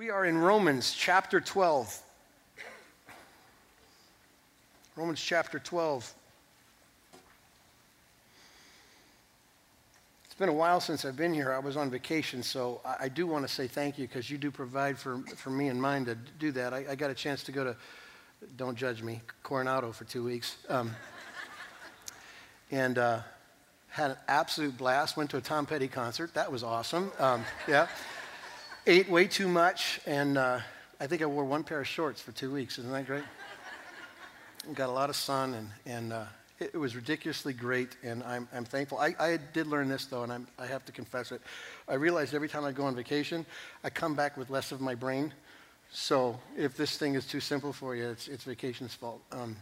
We are in Romans chapter 12. Romans chapter 12. It's been a while since I've been here. I was on vacation, so I, do want to say thank you because you do provide for, for me and mine to do that. I, I, got a chance to go to, don't judge me, Coronado for two weeks. Um, and uh, had an absolute blast. Went to a Tom Petty concert. That was awesome. Um, yeah. Ate way too much, and uh, I think I wore one pair of shorts for two weeks. Isn't that great? Got a lot of sun, and, and uh, it, it, was ridiculously great, and I'm, I'm thankful. I, I did learn this, though, and I'm, I have to confess it. I realized every time I go on vacation, I come back with less of my brain. So if this thing is too simple for you, it's, it's vacation's fault. Um,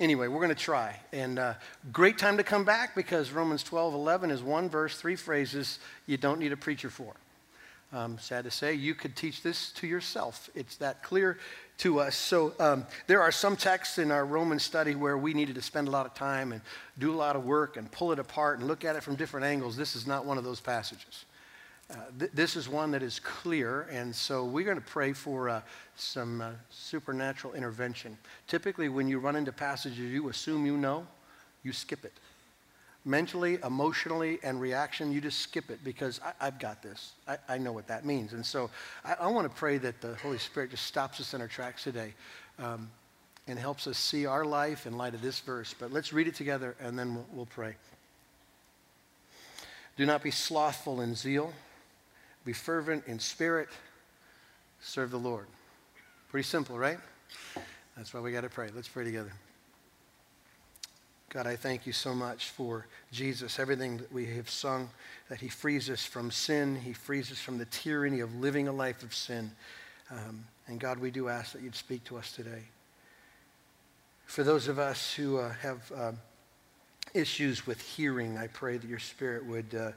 anyway, we're going to try. And uh, great time to come back because Romans 12, 11 is one verse, three phrases you don't need a preacher for. Um, sad to say, you could teach this to yourself. It's that clear to us. So um, there are some texts in our Roman study where we needed to spend a lot of time and do a lot of work and pull it apart and look at it from different angles. This is not one of those passages. Uh, th- this is one that is clear, and so we're going to pray for uh, some uh, supernatural intervention. Typically, when you run into passages you assume you know, you skip it. Mentally, emotionally, and reaction, you just skip it because I, have got this. I, I, know what that means. And so I, I want to pray that the Holy Spirit just stops us in our tracks today um, and helps us see our life in light of this verse. But let's read it together and then we'll, we'll pray. Do not be slothful in zeal be fervent in spirit, serve the Lord. Pretty simple, right? That's why we got to pray. Let's pray together. God, I thank you so much for Jesus, everything that we have sung, that he frees us from sin, he frees us from the tyranny of living a life of sin. Um, and God, we do ask that you'd speak to us today. For those of us who uh, have uh, issues with hearing, I pray that your Spirit would. Uh,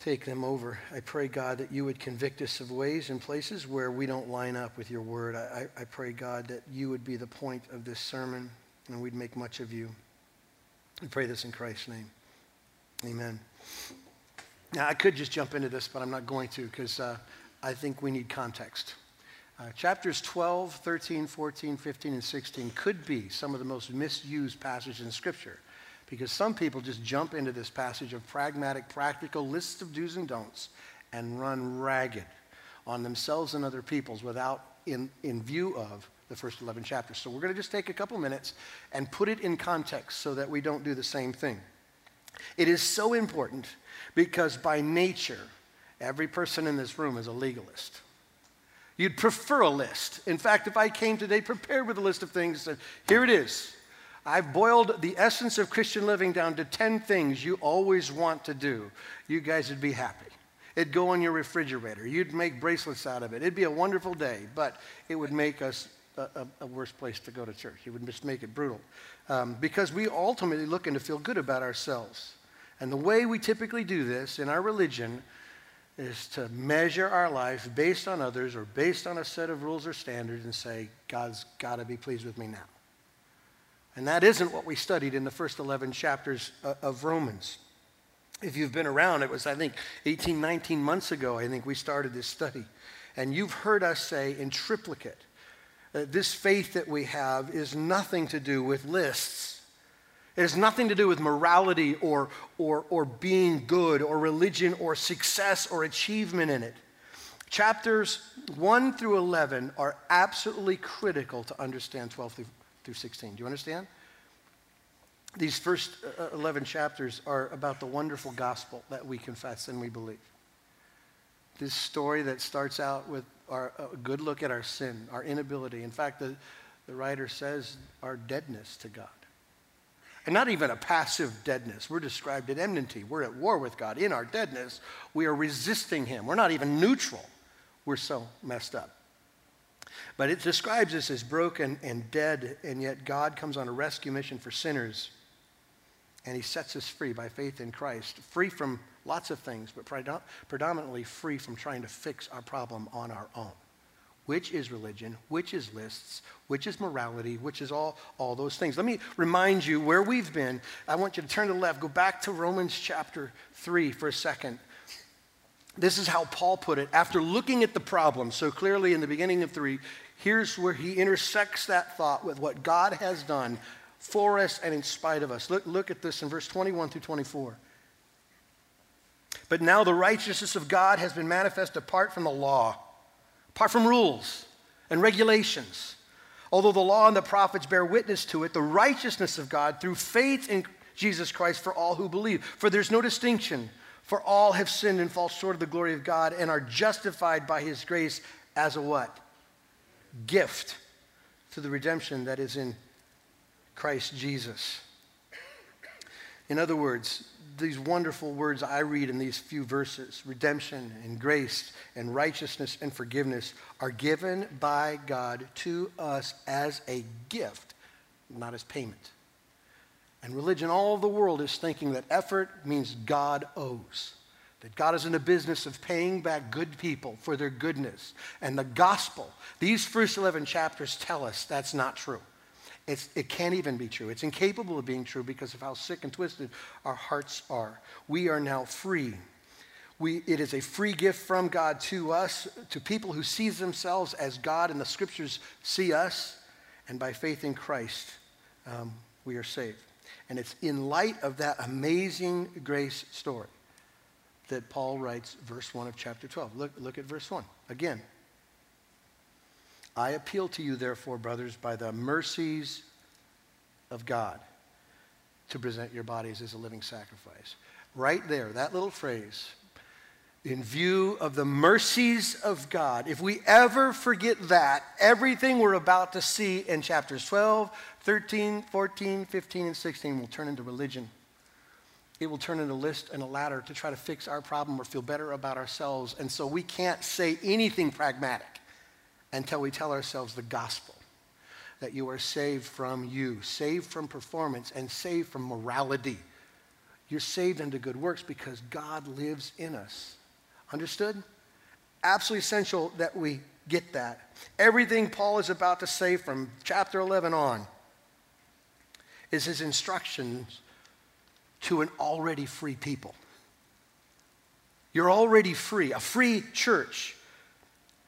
take them over. I pray, God, that you would convict us of ways and places where we don't line up with your word. I, I pray, God, that you would be the point of this sermon and we'd make much of you. I pray this in Christ's name. Amen. Now, I could just jump into this, but I'm not going to because uh, I think we need context. Uh, chapters 12, 13, 14, 15, and 16 could be some of the most misused passages in Scripture because some people just jump into this passage of pragmatic, practical lists of do's and don'ts and run ragged on themselves and other peoples without in, in view of the first 11 chapters. So we're going to just take a couple minutes and put it in context so that we don't do the same thing. It is so important because by nature, every person in this room is a legalist. You'd prefer a list. In fact, if I came today prepared with a list of things, and here it is, I've boiled the essence of Christian living down to 10 things you always want to do. You guys would be happy. It'd go on your refrigerator. You'd make bracelets out of it. It'd be a wonderful day, but it would make us a, a, worse place to go to church. It would just make it brutal. Um, because we ultimately looking to feel good about ourselves. And the way we typically do this in our religion is to measure our life based on others or based on a set of rules or standards and say, God's got to be pleased with me now. And that isn't what we studied in the first 11 chapters uh, of Romans. If you've been around, it was, I think, 18, 19 months ago, I think we started this study. And you've heard us say in triplicate that this faith that we have is nothing to do with lists. It has nothing to do with morality or, or, or being good or religion or success or achievement in it. Chapters 1 through 11 are absolutely critical to understand 12 through through 16. Do you understand? These first uh, 11 chapters are about the wonderful gospel that we confess and we believe. This story that starts out with our, a good look at our sin, our inability. In fact, the, the writer says our deadness to God. And not even a passive deadness. We're described in enmity. We're at war with God. In our deadness, we are resisting Him. We're not even neutral. We're so messed up. But it describes us as broken and dead, and yet God comes on a rescue mission for sinners, and He sets us free by faith in Christ, free from lots of things, but predominantly free from trying to fix our problem on our own. Which is religion, which is lists, which is morality, which is all, all those things. Let me remind you where we've been. I want you to turn to the left, go back to Romans chapter 3 for a second. This is how Paul put it. After looking at the problem so clearly in the beginning of 3, here's where he intersects that thought with what God has done for us and in spite of us. Look, look at this in verse 21 through 24. But now the righteousness of God has been manifest apart from the law, apart from rules and regulations. Although the law and the prophets bear witness to it, the righteousness of God through faith in Jesus Christ for all who believe. For there's no distinction, for all have sinned and fall short of the glory of God and are justified by his grace as a what? Gift to the redemption that is in Christ Jesus. In other words, these wonderful words I read in these few verses redemption and grace and righteousness and forgiveness are given by God to us as a gift, not as payment. And religion all the world is thinking that effort means God owes. That God is in the business of paying back good people for their goodness. And the gospel, these first 11 chapters tell us that's not true. It's, it can't even be true. It's incapable of being true because of how sick and twisted our hearts are. We are now free. We, it is a free gift from God to us, to people who see themselves as God and the scriptures see us. And by faith in Christ, um, we are saved. And it's in light of that amazing grace story that Paul writes verse 1 of chapter 12. Look, look at verse 1. Again, I appeal to you, therefore, brothers, by the mercies of God, to present your bodies as a living sacrifice. Right there, that little phrase, in view of the mercies of God, if we ever forget that, everything we're about to see in chapters 12, 13, 14, 15, and 16 will turn into religion. It will turn into a list and a ladder to try to fix our problem or feel better about ourselves. And so we can't say anything pragmatic until we tell ourselves the gospel that you are saved from you, saved from performance, and saved from morality. You're saved unto good works because God lives in us. Understood? Absolutely essential that we get that. Everything Paul is about to say from chapter 11 on is his instructions to an already free people. You're already free, a free church.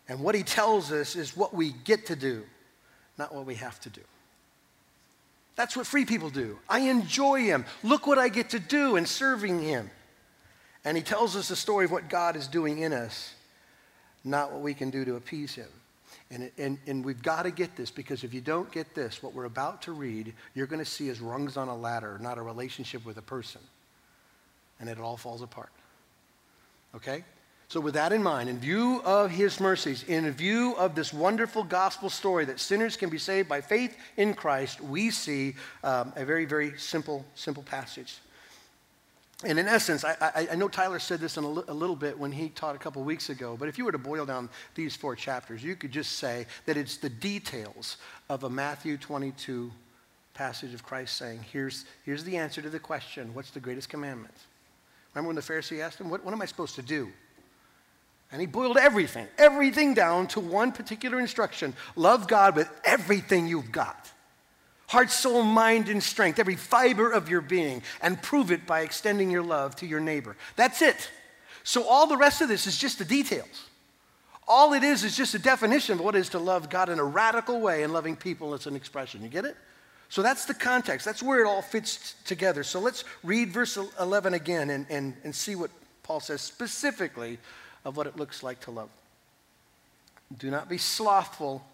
And what he tells us is what we get to do, not what we have to do. That's what free people do. I enjoy him. Look what I get to do in serving him. And he tells us the story of what God is doing in us, not what we can do to appease him. And, and, and we've got to get this because if you don't get this, what we're about to read, you're going to see as rungs on a ladder, not a relationship with a person. And it all falls apart. Okay? So, with that in mind, in view of his mercies, in view of this wonderful gospel story that sinners can be saved by faith in Christ, we see um, a very, very simple, simple passage. And in essence, I, I, I know Tyler said this in a, a, little bit when he taught a couple weeks ago, but if you were to boil down these four chapters, you could just say that it's the details of a Matthew 22 passage of Christ saying, here's, here's the answer to the question, what's the greatest commandment? Remember when the Pharisee asked him, what, what am I supposed to do? And he boiled everything, everything down to one particular instruction love God with everything you've got heart, soul, mind, and strength, every fiber of your being, and prove it by extending your love to your neighbor. That's it. So all the rest of this is just the details. All it is is just a definition of what it is to love God in a radical way and loving people as an expression. You get it? So that's the context. That's where it all fits together. So let's read verse 11 again and, and, and see what Paul says specifically of what it looks like to love. Do not be slothful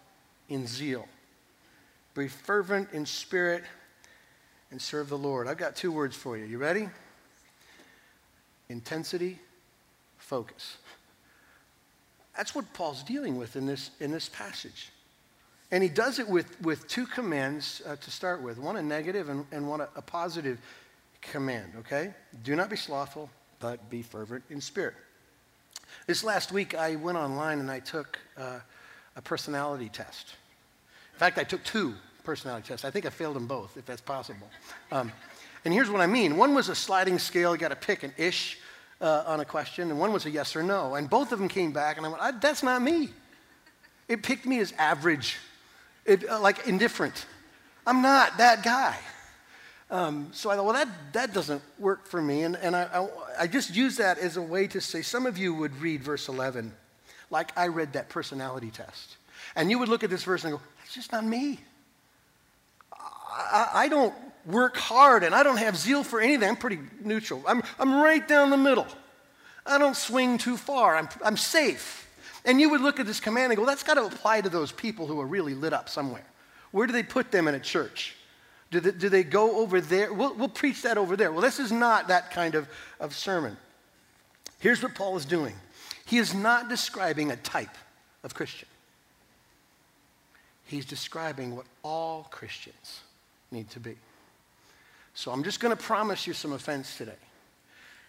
in zeal. Be fervent in spirit and serve the Lord. I've got two words for you. You ready? Intensity, focus. That's what Paul's dealing with in this, in this passage. And he does it with, with two commands uh, to start with one a negative and, and one a, a positive command, okay? Do not be slothful, but be fervent in spirit. This last week, I went online and I took uh, a personality test. In fact, I took two personality tests. I think I failed them both, if that's possible. Um, and here's what I mean one was a sliding scale, you got to pick an ish uh, on a question, and one was a yes or no. And both of them came back, and I went, that's not me. It picked me as average, it, uh, like indifferent. I'm not that guy. Um, so I thought, well, that, that doesn't work for me. And, and I, I, I just use that as a way to say some of you would read verse 11 like I read that personality test. And you would look at this verse and go, that's just not me. I, I don't work hard and I don't have zeal for anything. I'm pretty neutral. I'm, I'm right down the middle. I don't swing too far. I'm, I'm safe. And you would look at this command and go, that's got to apply to those people who are really lit up somewhere. Where do they put them in a church? Do they, do they go over there? We'll, we'll preach that over there. Well, this is not that kind of, of sermon. Here's what Paul is doing he is not describing a type of Christian, he's describing what all Christians need to be. So I'm just going to promise you some offense today.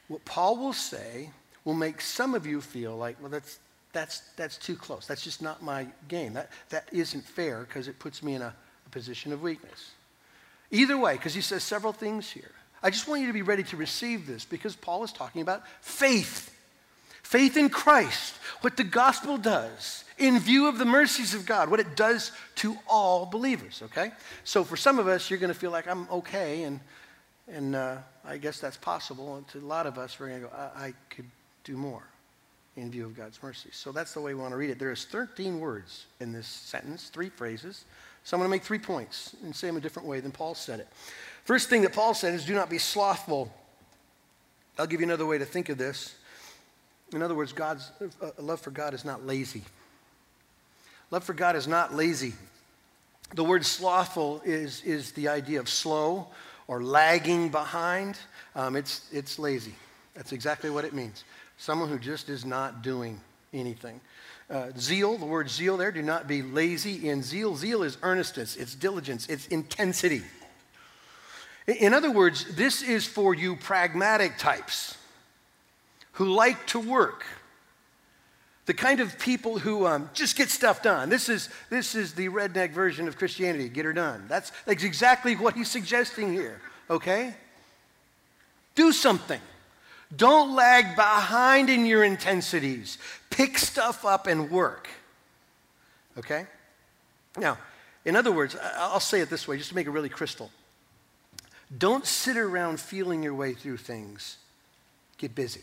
What Paul will say will make some of you feel like, well, that's, that's, that's too close. That's just not my game. That, that isn't fair because it puts me in a, a position of weakness. Either way, because he says several things here. I just want you to be ready to receive this because Paul is talking about faith. Faith in Christ, what the gospel does in view of the mercies of God, what it does to all believers, okay? So for some of us, you're going to feel like I'm okay, and, and uh, I guess that's possible. And to a lot of us, we're going to go, I, I could do more in view of God's mercy. So that's the way we want to read it. There's 13 words in this sentence, three phrases. So I'm going to make three points and say them a different way than Paul said it. First thing that Paul said is do not be slothful. I'll give you another way to think of this. In other words, God's uh, love for God is not lazy. Love for God is not lazy. The word slothful is, is the idea of slow or lagging behind. Um, it's, it's lazy. That's exactly what it means. Someone who just is not doing anything. Uh, zeal, the word zeal there, do not be lazy in zeal. Zeal is earnestness, it's diligence, it's intensity. In other words, this is for you pragmatic types who like to work. The kind of people who um, just get stuff done. This is, this is the redneck version of Christianity, get her done. That's, that's exactly what he's suggesting here, okay? Do something. Don't lag behind in your intensities. Pick stuff up and work. Okay? Now, in other words, I'll say it this way just to make it really crystal. Don't sit around feeling your way through things. Get busy.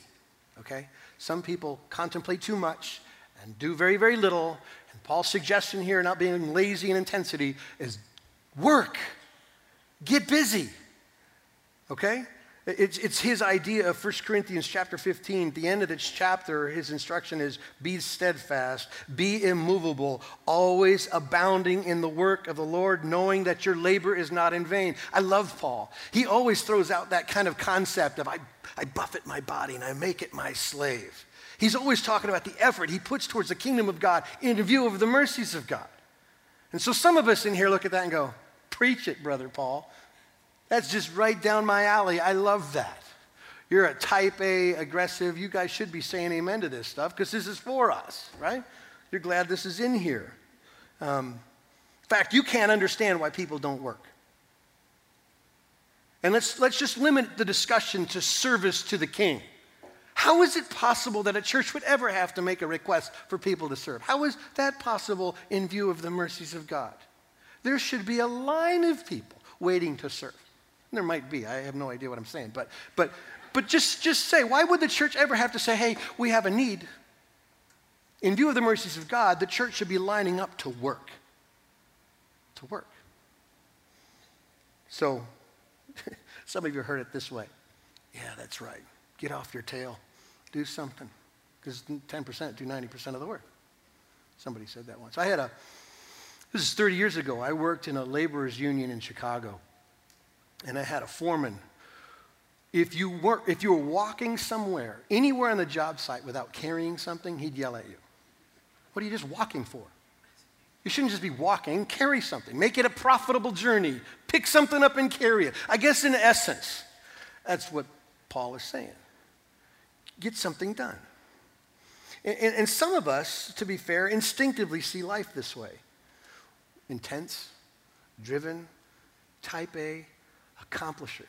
Okay? Some people contemplate too much and do very, very little. And Paul's suggestion here, not being lazy in intensity, is work. Get busy. Okay? It's, it's his idea of 1 Corinthians chapter 15. At the end of this chapter, his instruction is be steadfast, be immovable, always abounding in the work of the Lord, knowing that your labor is not in vain. I love Paul. He always throws out that kind of concept of I, I buffet my body and I make it my slave. He's always talking about the effort he puts towards the kingdom of God in view of the mercies of God. And so some of us in here look at that and go, Preach it, Brother Paul. That's just right down my alley. I love that. You're a type A aggressive. You guys should be saying amen to this stuff because this is for us, right? You're glad this is in here. Um, in fact, you can't understand why people don't work. And let's, let's just limit the discussion to service to the king. How is it possible that a church would ever have to make a request for people to serve? How is that possible in view of the mercies of God? There should be a line of people waiting to serve. There might be. I have no idea what I'm saying. But, but, but just, just say, why would the church ever have to say, hey, we have a need? In view of the mercies of God, the church should be lining up to work. To work. So, some of you heard it this way. Yeah, that's right. Get off your tail. Do something. Because 10% do 90% of the work. Somebody said that once. I had a, this is 30 years ago. I worked in a laborers union in Chicago and I had a foreman. If you, were, if you were walking somewhere, anywhere on the job site without carrying something, he'd yell at you. What are you just walking for? You shouldn't just be walking, carry something. Make it a profitable journey. Pick something up and carry it. I guess, in essence, that's what Paul is saying. Get something done. And, and, and some of us, to be fair, instinctively see life this way intense, driven, type A, accomplishers.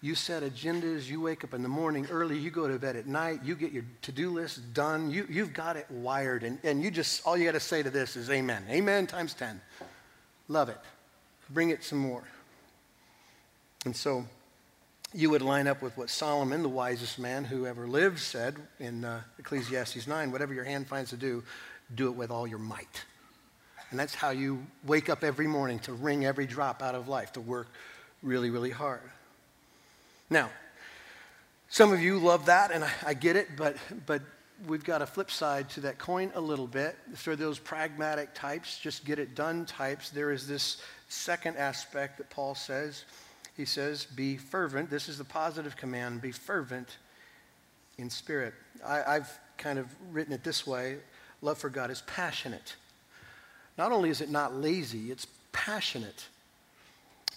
You set agendas, you wake up in the morning early, you go to bed at night, you get your to-do list done, you, you've got it wired, and, and you just, all you got to say to this is amen. Amen times 10. Love it. Bring it some more. And so you would line up with what Solomon, the wisest man who ever lived, said in uh, Ecclesiastes 9 whatever your hand finds to do, do it with all your might. And that's how you wake up every morning to wring every drop out of life, to work really, really hard. Now, some of you love that, and I, I get it, but, but we've got a flip side to that coin a little bit. For those pragmatic types, just get it done types, there is this second aspect that Paul says. He says, Be fervent. This is the positive command be fervent in spirit. I, I've kind of written it this way love for God is passionate. Not only is it not lazy, it's passionate.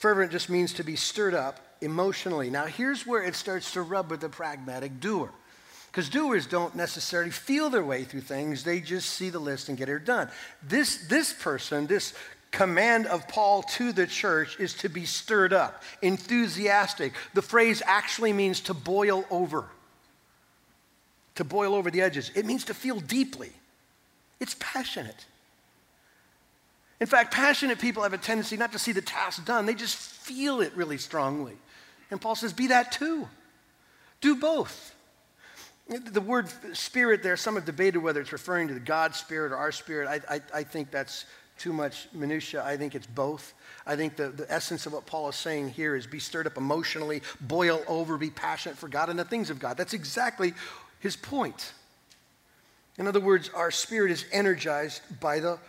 Fervent just means to be stirred up emotionally. Now, here's where it starts to rub with the pragmatic doer. Because doers don't necessarily feel their way through things, they just see the list and get it done. This, this person, this command of Paul to the church is to be stirred up, enthusiastic. The phrase actually means to boil over, to boil over the edges. It means to feel deeply, it's passionate. In fact, passionate people have a tendency not to see the task done, they just feel it really strongly. And Paul says, be that too. Do both. The word spirit there, some have debated whether it's referring to the God spirit or our spirit. I, I, I think that's too much minutia. I think it's both. I think the, the essence of what Paul is saying here is be stirred up emotionally, boil over, be passionate for God and the things of God. That's exactly his point. In other words, our spirit is energized by the,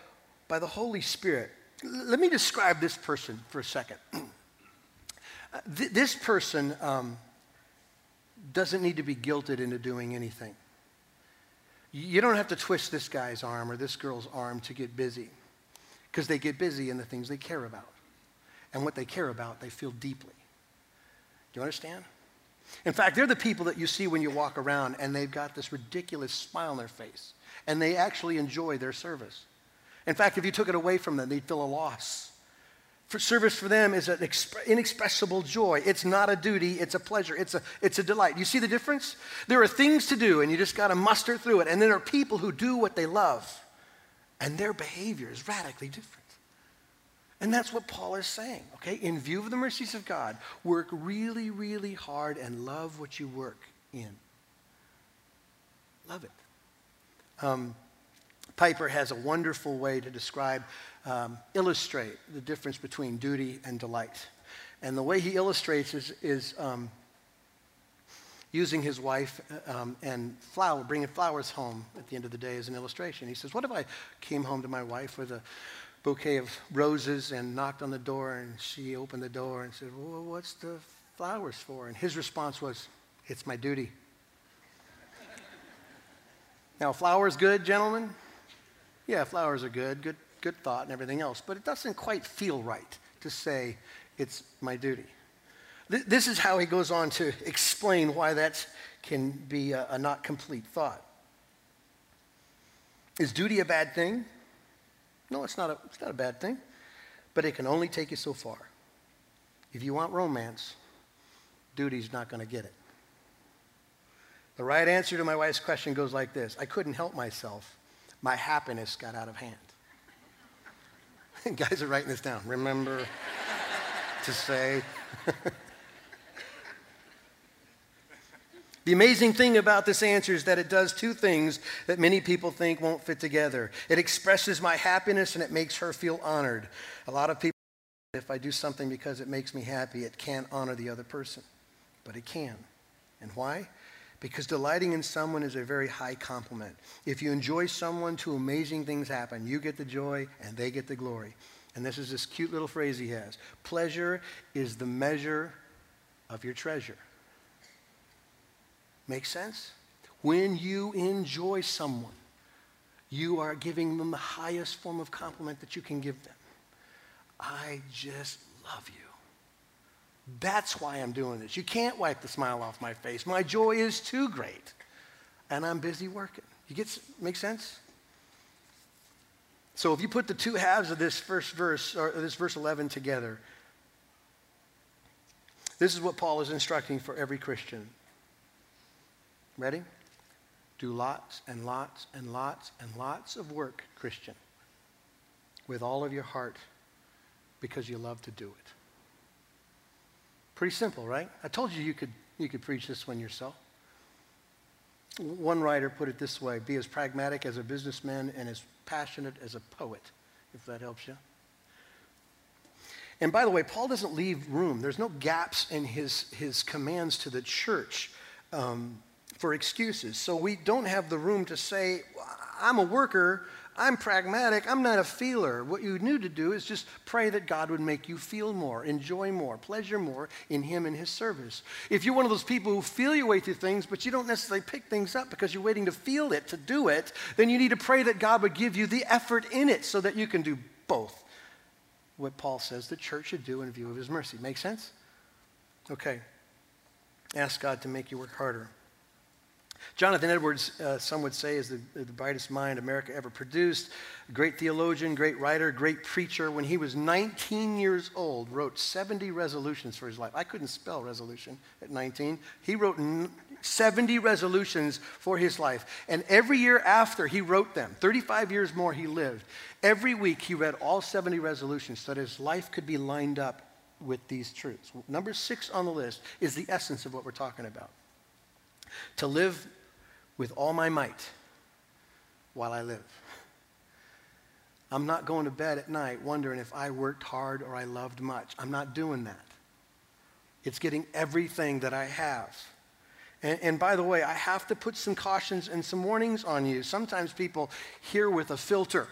by the Holy Spirit. Let me describe this person for a second. this person um, doesn't need to be guilted into doing anything. You don't have to twist this guy's arm or this girl's arm to get busy because they get busy in the things they care about. And what they care about, they feel deeply. Do you understand? In fact, they're the people that you see when you walk around and they've got this ridiculous smile on their face and they actually enjoy their service. In fact, if you took it away from them, they'd feel a loss. For service for them is an inexpressible joy. It's not a duty, it's a pleasure, it's a, it's a delight. You see the difference? There are things to do, and you just got to muster through it. And then there are people who do what they love, and their behavior is radically different. And that's what Paul is saying, okay? In view of the mercies of God, work really, really hard and love what you work in. Love it. Um, Piper has a wonderful way to describe um, illustrate the difference between duty and delight. And the way he illustrates is, is um, using his wife um, and flower, bringing flowers home at the end of the day as an illustration. He says, What if I came home to my wife with a bouquet of roses and knocked on the door and she opened the door and said, Well, what's the flowers for? And his response was, It's my duty. now, flowers good, gentlemen? Yeah, flowers are good. Good good thought and everything else, but it doesn't quite feel right to say it's my duty. Th- this is how he goes on to explain why that can be a, a not complete thought. Is duty a bad thing? No, it's not a, it's not a bad thing, but it can only take you so far. If you want romance, duty's not going to get it. The right answer to my wife's question goes like this I couldn't help myself. My happiness got out of hand. Guys are writing this down. Remember to say. the amazing thing about this answer is that it does two things that many people think won't fit together. It expresses my happiness and it makes her feel honored. A lot of people, if I do something because it makes me happy, it can't honor the other person. But it can. And why? Because delighting in someone is a very high compliment. If you enjoy someone, two amazing things happen. You get the joy, and they get the glory. And this is this cute little phrase he has pleasure is the measure of your treasure. Make sense? When you enjoy someone, you are giving them the highest form of compliment that you can give them. I just love you. That's why I'm doing this. You can't wipe the smile off my face. My joy is too great. And I'm busy working. You get make sense? So if you put the two halves of this first verse or this verse 11 together, this is what Paul is instructing for every Christian. Ready? Do lots and lots and lots and lots of work, Christian, with all of your heart because you love to do it. Pretty simple, right? I told you you could, you could preach this one yourself. One writer put it this way be as pragmatic as a businessman and as passionate as a poet, if that helps you. And by the way, Paul doesn't leave room. There's no gaps in his, his commands to the church um, for excuses. So we don't have the room to say, I'm a worker, I'm pragmatic, I'm not a feeler. What you need to do is just pray that God would make you feel more, enjoy more, pleasure more in Him and His service. If you're one of those people who feel your way through things, but you don't necessarily pick things up because you're waiting to feel it to do it, then you need to pray that God would give you the effort in it so that you can do both. What Paul says the church should do in view of His mercy. Make sense? Okay. Ask God to make you work harder. Jonathan Edwards, uh, some would say, is the, the brightest mind America ever produced. Great theologian, great writer, great preacher. When he was 19 years old, wrote 70 resolutions for his life. I couldn't spell resolution at 19. He wrote 70 resolutions for his life. And every year after he wrote them, 35 years more he lived, every week he read all 70 resolutions so that his life could be lined up with these truths. Number six on the list is the essence of what we're talking about. To live with all my might while I live. I'm not going to bed at night wondering if I worked hard or I loved much. I'm not doing that. It's getting everything that I have. And, and, by the way, I have to put some cautions and some warnings on you. Sometimes people hear with a filter,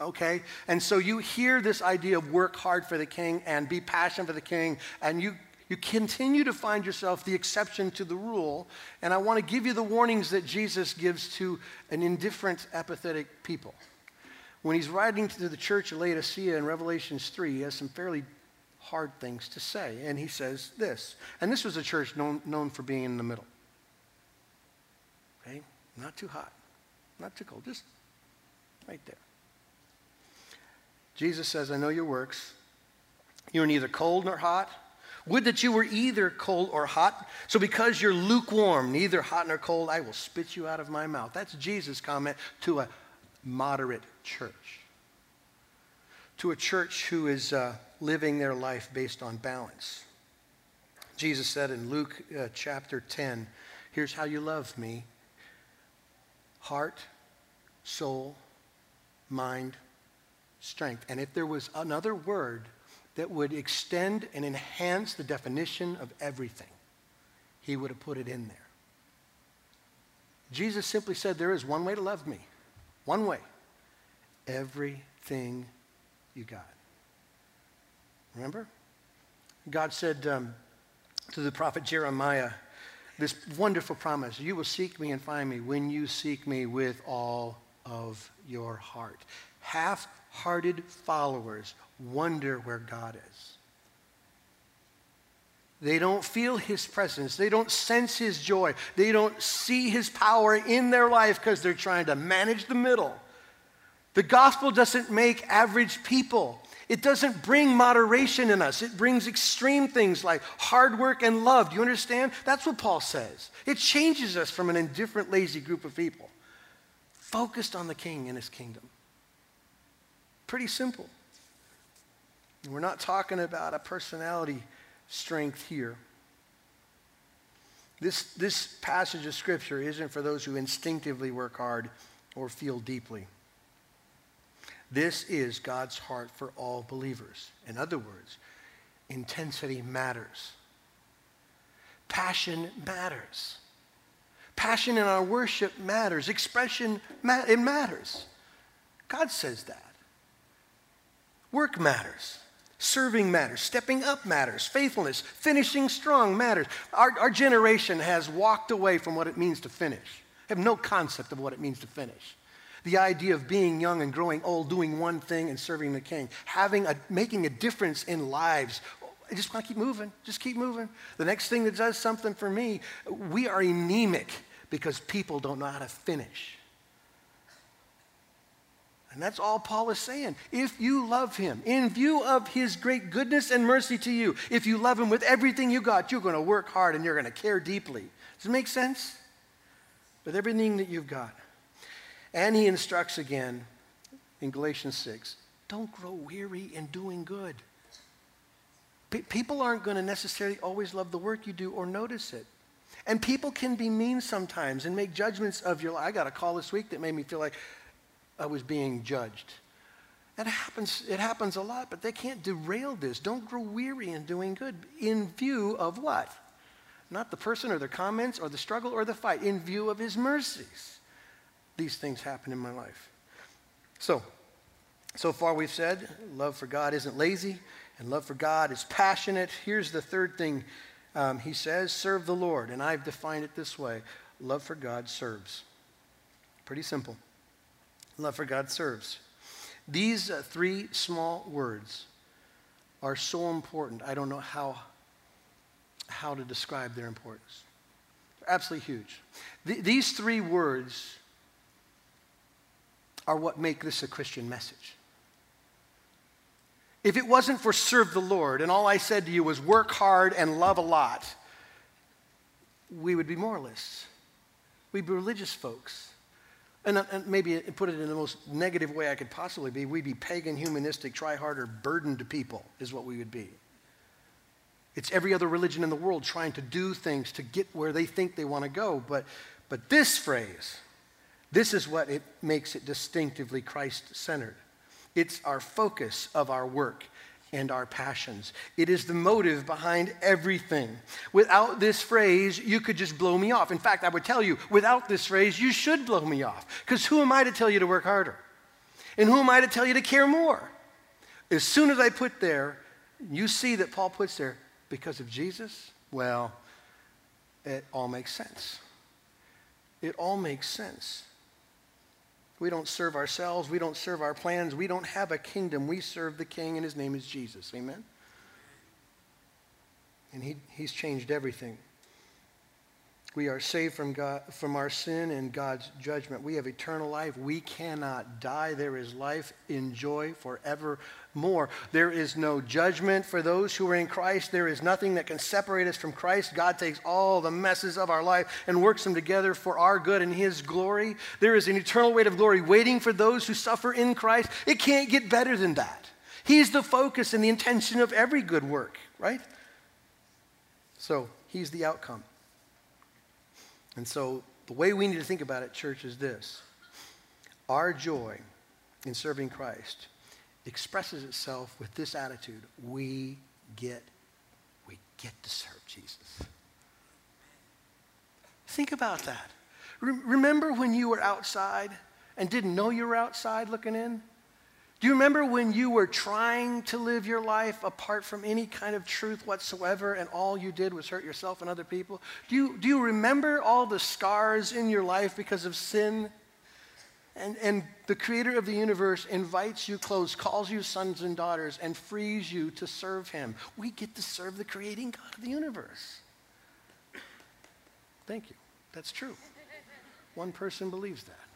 okay? And so you hear this idea of work hard for the king and be passionate for the king, and you you continue to find yourself the exception to the rule. And I want to give you the warnings that Jesus gives to an indifferent, apathetic people. When he's writing to the church of Laodicea in Revelations 3, he has some fairly hard things to say. And he says this. And this was a church known, known for being in the middle. Okay? Not too hot, not too cold, just right there. Jesus says, I know your works. You're neither cold nor hot. Would that you were either cold or hot. So because you're lukewarm, neither hot nor cold, I will spit you out of my mouth. That's Jesus' comment to a moderate church. To a church who is uh, living their life based on balance. Jesus said in Luke uh, chapter 10, here's how you love me heart, soul, mind, strength. And if there was another word that would extend and enhance the definition of everything, he would have put it in there. Jesus simply said, There is one way to love me. One way. Everything you got. Remember? God said um, to the prophet Jeremiah this wonderful promise You will seek me and find me when you seek me with all of your heart. Half hearted followers wonder where God is. They don't feel his presence. They don't sense his joy. They don't see his power in their life because they're trying to manage the middle. The gospel doesn't make average people. It doesn't bring moderation in us. It brings extreme things like hard work and love. Do you understand? That's what Paul says. It changes us from an indifferent, lazy group of people focused on the king and his kingdom. Pretty simple. We're not talking about a personality strength here. This, this passage of Scripture isn't for those who instinctively work hard or feel deeply. This is God's heart for all believers. In other words, intensity matters. Passion matters. Passion in our worship matters. Expression, it matters. God says that. Work matters. Serving matters. Stepping up matters. Faithfulness, finishing strong matters. Our, our generation has walked away from what it means to finish, have no concept of what it means to finish. The idea of being young and growing old, doing one thing and serving the king, having a, making a difference in lives. I just want to keep moving, just keep moving. The next thing that does something for me, we are anemic because people don't know how to finish. And that's all Paul is saying. If you love him, in view of his great goodness and mercy to you, if you love him with everything you got, you're going to work hard and you're going to care deeply. Does it make sense? With everything that you've got. And he instructs again in Galatians 6 don't grow weary in doing good. P- people aren't going to necessarily always love the work you do or notice it. And people can be mean sometimes and make judgments of your life. I got a call this week that made me feel like I was being judged. It happens, it happens a lot, but they can't derail this. Don't grow weary in doing good in view of what? Not the person or their comments or the struggle or the fight, in view of his mercies. These things happen in my life. So, so far we've said love for God isn't lazy, and love for God is passionate. Here's the third thing um, he says serve the Lord. And I've defined it this way love for God serves. Pretty simple. Love for God serves. These uh, three small words are so important. I don't know how, how to describe their importance. They're absolutely huge. Th- these three words are what make this a Christian message. If it wasn't for serve the Lord and all I said to you was work hard and love a lot, we would be moralists. We'd be religious folks. And, uh, and maybe put it in the most negative way I could possibly be, we'd be pagan, humanistic, try harder, burdened people, is what we would be. It's every other religion in the world trying to do things to get where they think they want to go. But, but this phrase, this is what it makes it distinctively Christ centered. It's our focus of our work and our passions. It is the motive behind everything. Without this phrase, you could just blow me off. In fact, I would tell you, without this phrase, you should blow me off. Because who am I to tell you to work harder? And who am I to tell you to care more? As soon as I put there, you see that Paul puts there, because of Jesus, well, it all makes sense. It all makes sense. We don't serve ourselves. We don't serve our plans. We don't have a kingdom. We serve the King, and his name is Jesus. Amen? And he, he's changed everything. We are saved from, God, from our sin and God's judgment. We have eternal life. We cannot die. There is life in joy forevermore. There is no judgment for those who are in Christ. There is nothing that can separate us from Christ. God takes all the messes of our life and works them together for our good and His glory. There is an eternal weight of glory waiting for those who suffer in Christ. It can't get better than that. He's the focus and the intention of every good work, right? So, He's the outcome. And so the way we need to think about it, church, is this. Our joy in serving Christ expresses itself with this attitude. We get we get to serve jesus. Think about that. Re- remember when you were outside and didn't know you were outside looking in do you remember when you were trying to live your life apart from any kind of truth whatsoever and all you did was hurt yourself and other people? Do you, do you remember all the scars in your life because of sin? And, and the creator of the universe invites you close, calls you sons and daughters, and frees you to serve him. We get to serve the creating God of the universe. Thank you. That's true. One person believes that.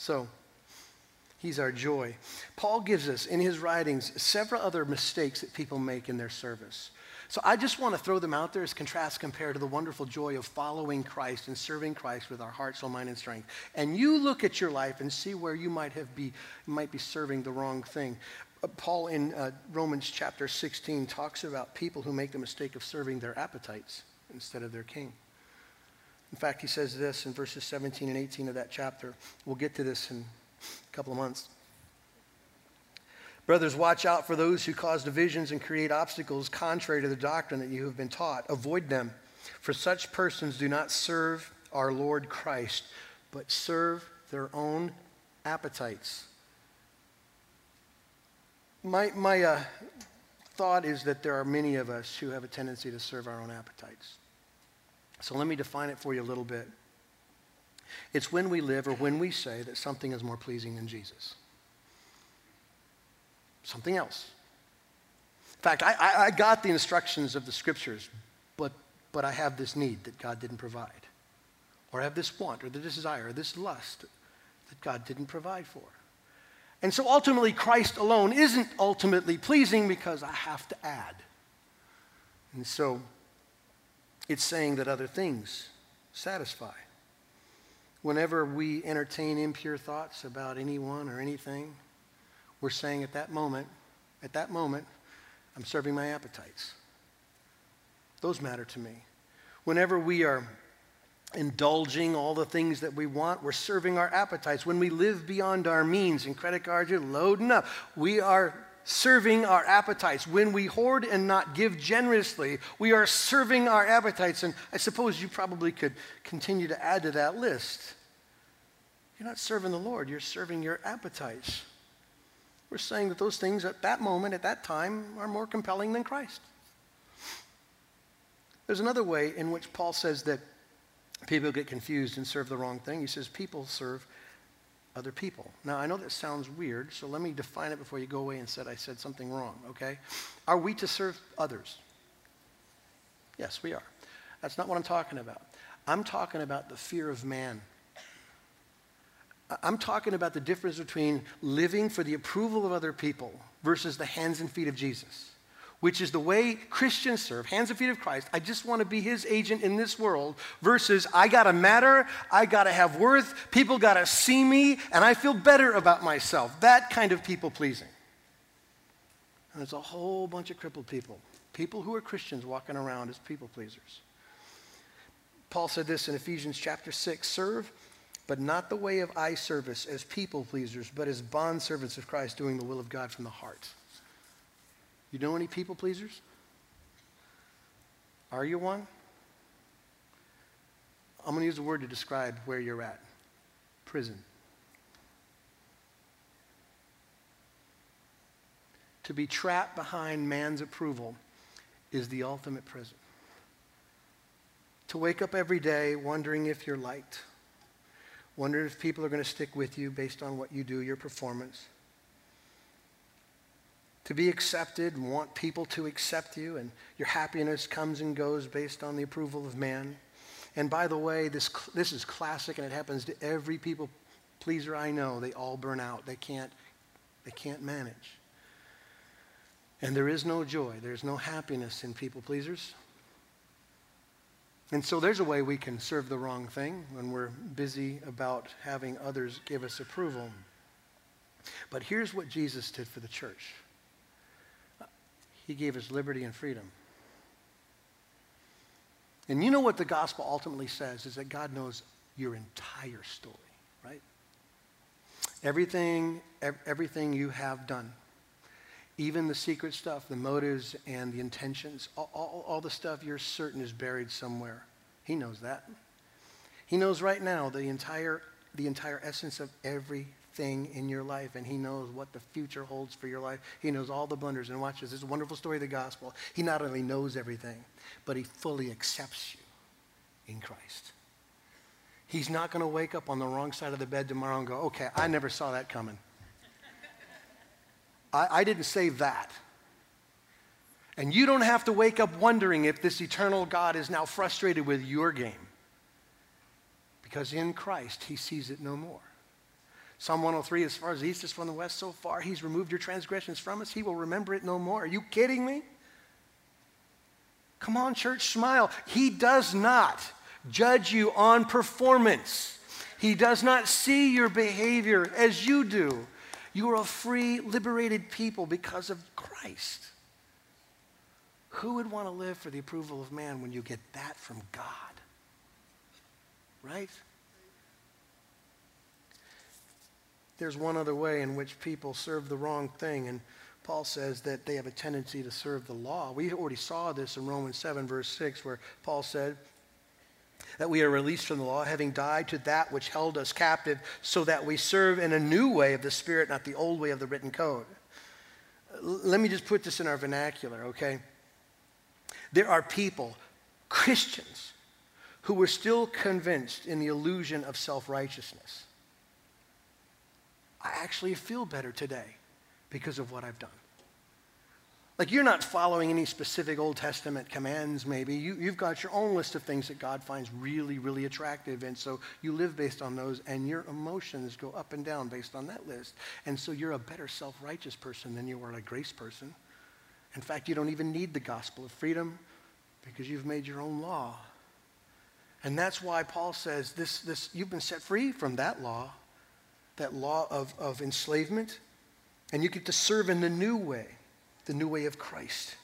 So, he's our joy. Paul gives us in his writings several other mistakes that people make in their service. So I just want to throw them out there as contrast compared to the wonderful joy of following Christ and serving Christ with our heart, soul, mind, and strength. And you look at your life and see where you might have be might be serving the wrong thing. Uh, Paul in uh, Romans chapter 16 talks about people who make the mistake of serving their appetites instead of their king. In fact, he says this in verses 17 and 18 of that chapter. We'll get to this in a couple of months. Brothers, watch out for those who cause divisions and create obstacles contrary to the doctrine that you have been taught. Avoid them, for such persons do not serve our Lord Christ, but serve their own appetites. My, my uh, thought is that there are many of us who have a tendency to serve our own appetites. So let me define it for you a little bit. It's when we live or when we say that something is more pleasing than Jesus. Something else. In fact, I, I, I got the instructions of the scriptures, but, but I have this need that God didn't provide. Or I have this want or the desire or this lust that God didn't provide for. And so ultimately, Christ alone isn't ultimately pleasing because I have to add. And so it's saying that other things satisfy. Whenever we entertain impure thoughts about anyone or anything, we're saying at that moment, at that moment, I'm serving my appetites. Those matter to me. Whenever we are indulging all the things that we want, we're serving our appetites. When we live beyond our means and credit cards are loading up, we are serving our appetites. When we hoard and not give generously, we are serving our appetites. And I suppose you probably could continue to add to that list. You're not serving the Lord, you're serving your appetites. We're saying that those things at that moment, at that time, are more compelling than Christ. There's another way in which Paul says that people get confused and serve the wrong thing. He says people serve other people. Now, I know that sounds weird, so let me define it before you go away and said I said something wrong, okay? Are we to serve others? Yes, we are. That's not what I'm talking about. I'm talking about the fear of man. I'm talking about the difference between living for the approval of other people versus the hands and feet of Jesus which is the way Christians serve, hands and feet of Christ. I just want to be his agent in this world, versus I got to matter, I got to have worth, people got to see me, and I feel better about myself. That kind of people pleasing. And there's a whole bunch of crippled people, people who are Christians walking around as people pleasers. Paul said this in Ephesians chapter 6 serve, but not the way of eye service as people pleasers, but as bond servants of Christ, doing the will of God from the heart. You know any people pleasers? Are you one? I'm going to use a word to describe where you're at prison. To be trapped behind man's approval is the ultimate prison. To wake up every day wondering if you're liked, wondering if people are going to stick with you based on what you do, your performance to be accepted and want people to accept you, and your happiness comes and goes based on the approval of man. And by the way, this, this is classic and it happens to every people pleaser I know. They all burn out. They can't, they can't manage. And there is no joy, there's no happiness in people pleasers. And so there's a way we can serve the wrong thing when we're busy about having others give us approval. But here's what Jesus did for the church. He gave us liberty and freedom. And you know what the gospel ultimately says is that God knows your entire story, right? Everything, everything you have done, even the secret stuff, the motives and the intentions, all, all, all the stuff you're certain is buried somewhere. He knows that. He knows right now the entire, the entire essence of every thing in your life, and He knows what the future holds for your life. He knows all the blunders. And watch this. This wonderful story of the gospel. He not only knows everything, but He fully accepts you in Christ. He's not going to wake up on the wrong side of the bed tomorrow and go, okay, I never saw that coming. I, I didn't save that. And you don't have to wake up wondering if this eternal God is now frustrated with your game. Because in Christ, he sees it no more. Psalm 103, as far as east is from the west, so far he's removed your transgressions from us. He will remember it no more. Are you kidding me? Come on, church, smile. He does not judge you on performance. He does not see your behavior as you do. You are a free, liberated people because of Christ. Who would want to live for the approval of man when you get that from God? Right? There's one other way in which people serve the wrong thing. And Paul says that they have a tendency to serve the law. We already saw this in Romans 7, verse 6, where Paul said that we are released from the law, having died to that which held us captive, so that we serve in a new way of the Spirit, not the old way of the written code. Let me just put this in our vernacular, okay? There are people, Christians, who were still convinced in the illusion of self righteousness. I actually feel better today because of what I've done. Like you're not following any specific Old Testament commands, maybe. You, you've got your own list of things that God finds really, really attractive. And so you live based on those, and your emotions go up and down based on that list. And so you're a better self righteous person than you are a grace person. In fact, you don't even need the gospel of freedom because you've made your own law. And that's why Paul says this, this, you've been set free from that law that law of, of enslavement, And you get to serve in the new way, the new way of Christ.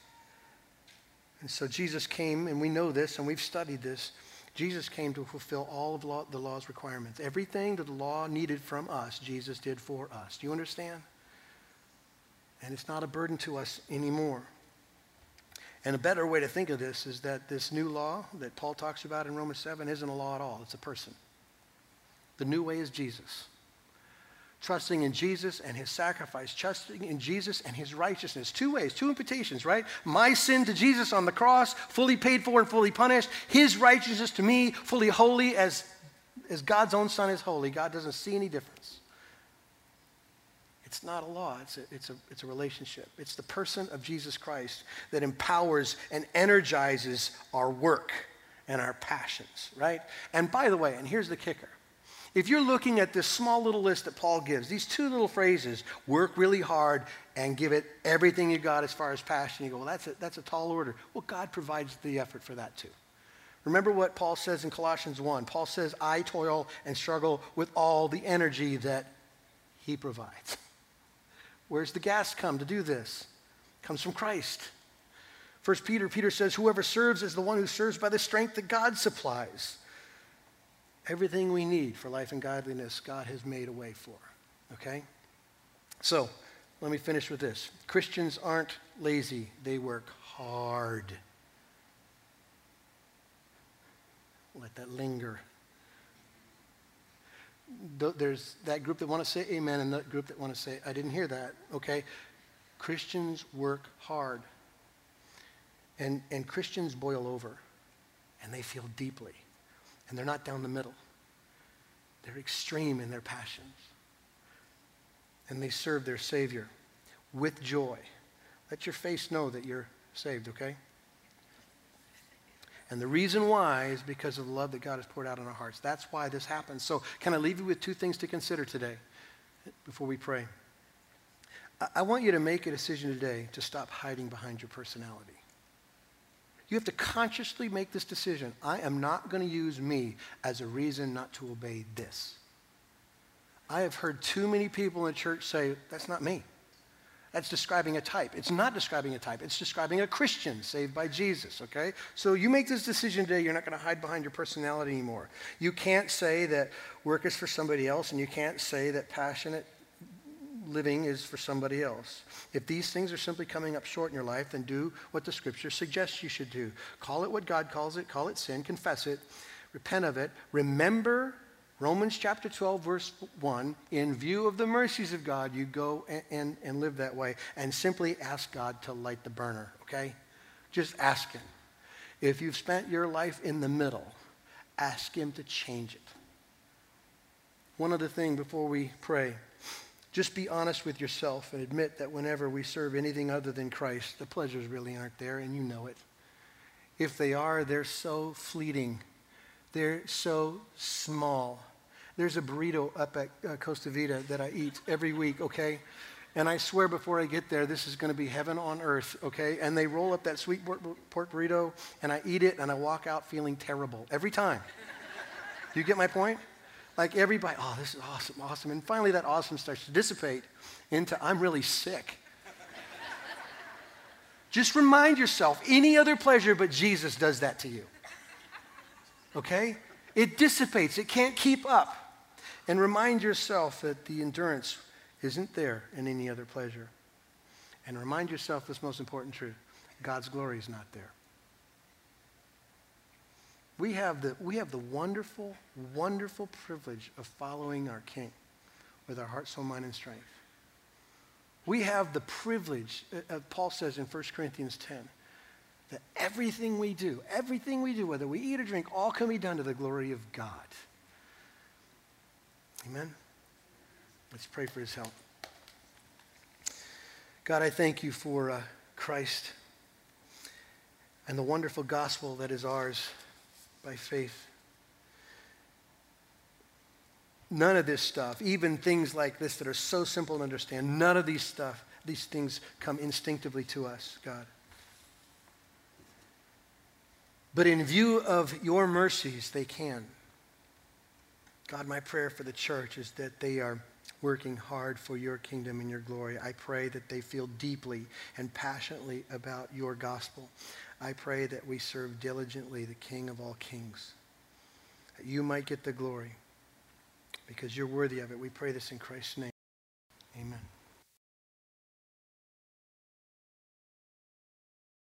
And so Jesus came, and we know this, and we've studied this. Jesus came to fulfill all of law, the law's requirements. Everything that the law needed from us, Jesus did for us. Do you understand? And it's not a burden to us anymore. And a better way to think of this is that this new law that Paul talks about in Romans 7 isn't a law at all, it's a person. The new way is Jesus. Trusting in Jesus and his sacrifice, trusting in Jesus and his righteousness. Two ways, two invitations, right? My sin to Jesus on the cross, fully paid for and fully punished. His righteousness to me, fully holy as, as God's own Son is holy. God doesn't see any difference. It's not a law, it's a, it's, a, it's a relationship. It's the person of Jesus Christ that empowers and energizes our work and our passions, right? And by the way, and here's the kicker if you're looking at this small little list that Paul gives, these two little phrases, work really hard and give it everything you got as far as passion, you go, well, that's a, that's a tall order. Well, God provides the effort for that too. Remember what Paul says in Colossians 1. Paul says, I toil and struggle with all the energy that he provides. Where's the gas come to do this? It comes from Christ. First Peter, Peter says, whoever serves is the one who serves by the strength that God supplies. Everything we need for life and godliness, God has made a way for. Okay? So, let me finish with this. Christians aren't lazy, they work hard. Let that linger there's that group that want to say amen and that group that want to say, I didn't hear that, okay? Christians work hard. And, and Christians boil over and they feel deeply. And they're not down the middle. They're extreme in their passions. And they serve their Savior with joy. Let your face know that you're saved, okay? And the reason why is because of the love that God has poured out in our hearts. That's why this happens. So, can I leave you with two things to consider today before we pray? I want you to make a decision today to stop hiding behind your personality. You have to consciously make this decision. I am not going to use me as a reason not to obey this. I have heard too many people in the church say, that's not me. That's describing a type. It's not describing a type. It's describing a Christian saved by Jesus, okay? So you make this decision today. You're not going to hide behind your personality anymore. You can't say that work is for somebody else, and you can't say that passionate living is for somebody else. If these things are simply coming up short in your life, then do what the scripture suggests you should do. Call it what God calls it, call it sin, confess it, repent of it, remember Romans chapter 12, verse 1, in view of the mercies of God, you go and, and, and, live that way and simply ask God to light the burner, okay? Just ask Him. If you've spent your life in the middle, ask Him to change it. One other thing before we pray just be honest with yourself and admit that whenever we serve anything other than Christ, the pleasures really aren't there, and you know it. If they are, they're so fleeting they're so small. There's a burrito up at uh, Costa Vida that I eat every week, okay? And I swear before I get there, this is going to be heaven on earth, okay? And they roll up that sweet pork burrito, and I eat it, and I walk out feeling terrible every time. you get my point? Like everybody, oh, this is awesome, awesome. And finally, that awesome starts to dissipate into I'm really sick. Just remind yourself any other pleasure but Jesus does that to you okay? It dissipates, it can't keep up. And remind yourself that the endurance isn't there in any other pleasure. And remind yourself this most important truth God's glory is not there. We have, the, we have the wonderful, wonderful privilege of following our King with our heart, soul, mind, and strength. We have the privilege, uh, uh Paul says in 1 Corinthians 10, that everything we do, everything we do, whether we eat or drink, all can be done to the glory of God. Amen? Let's pray for his help. God, I thank you for uh, Christ and the wonderful gospel that is ours by faith. None of this stuff, even things like this that are so simple to understand, none of these stuff, these things come instinctively to us, God. But in view of your mercies, they can. God, my prayer for the church is that they are working hard for your kingdom and your glory. I pray that they feel deeply and passionately about your gospel. I pray that we serve diligently the King of all kings, that you might get the glory because you're worthy of it. We pray this in Christ's name. Amen.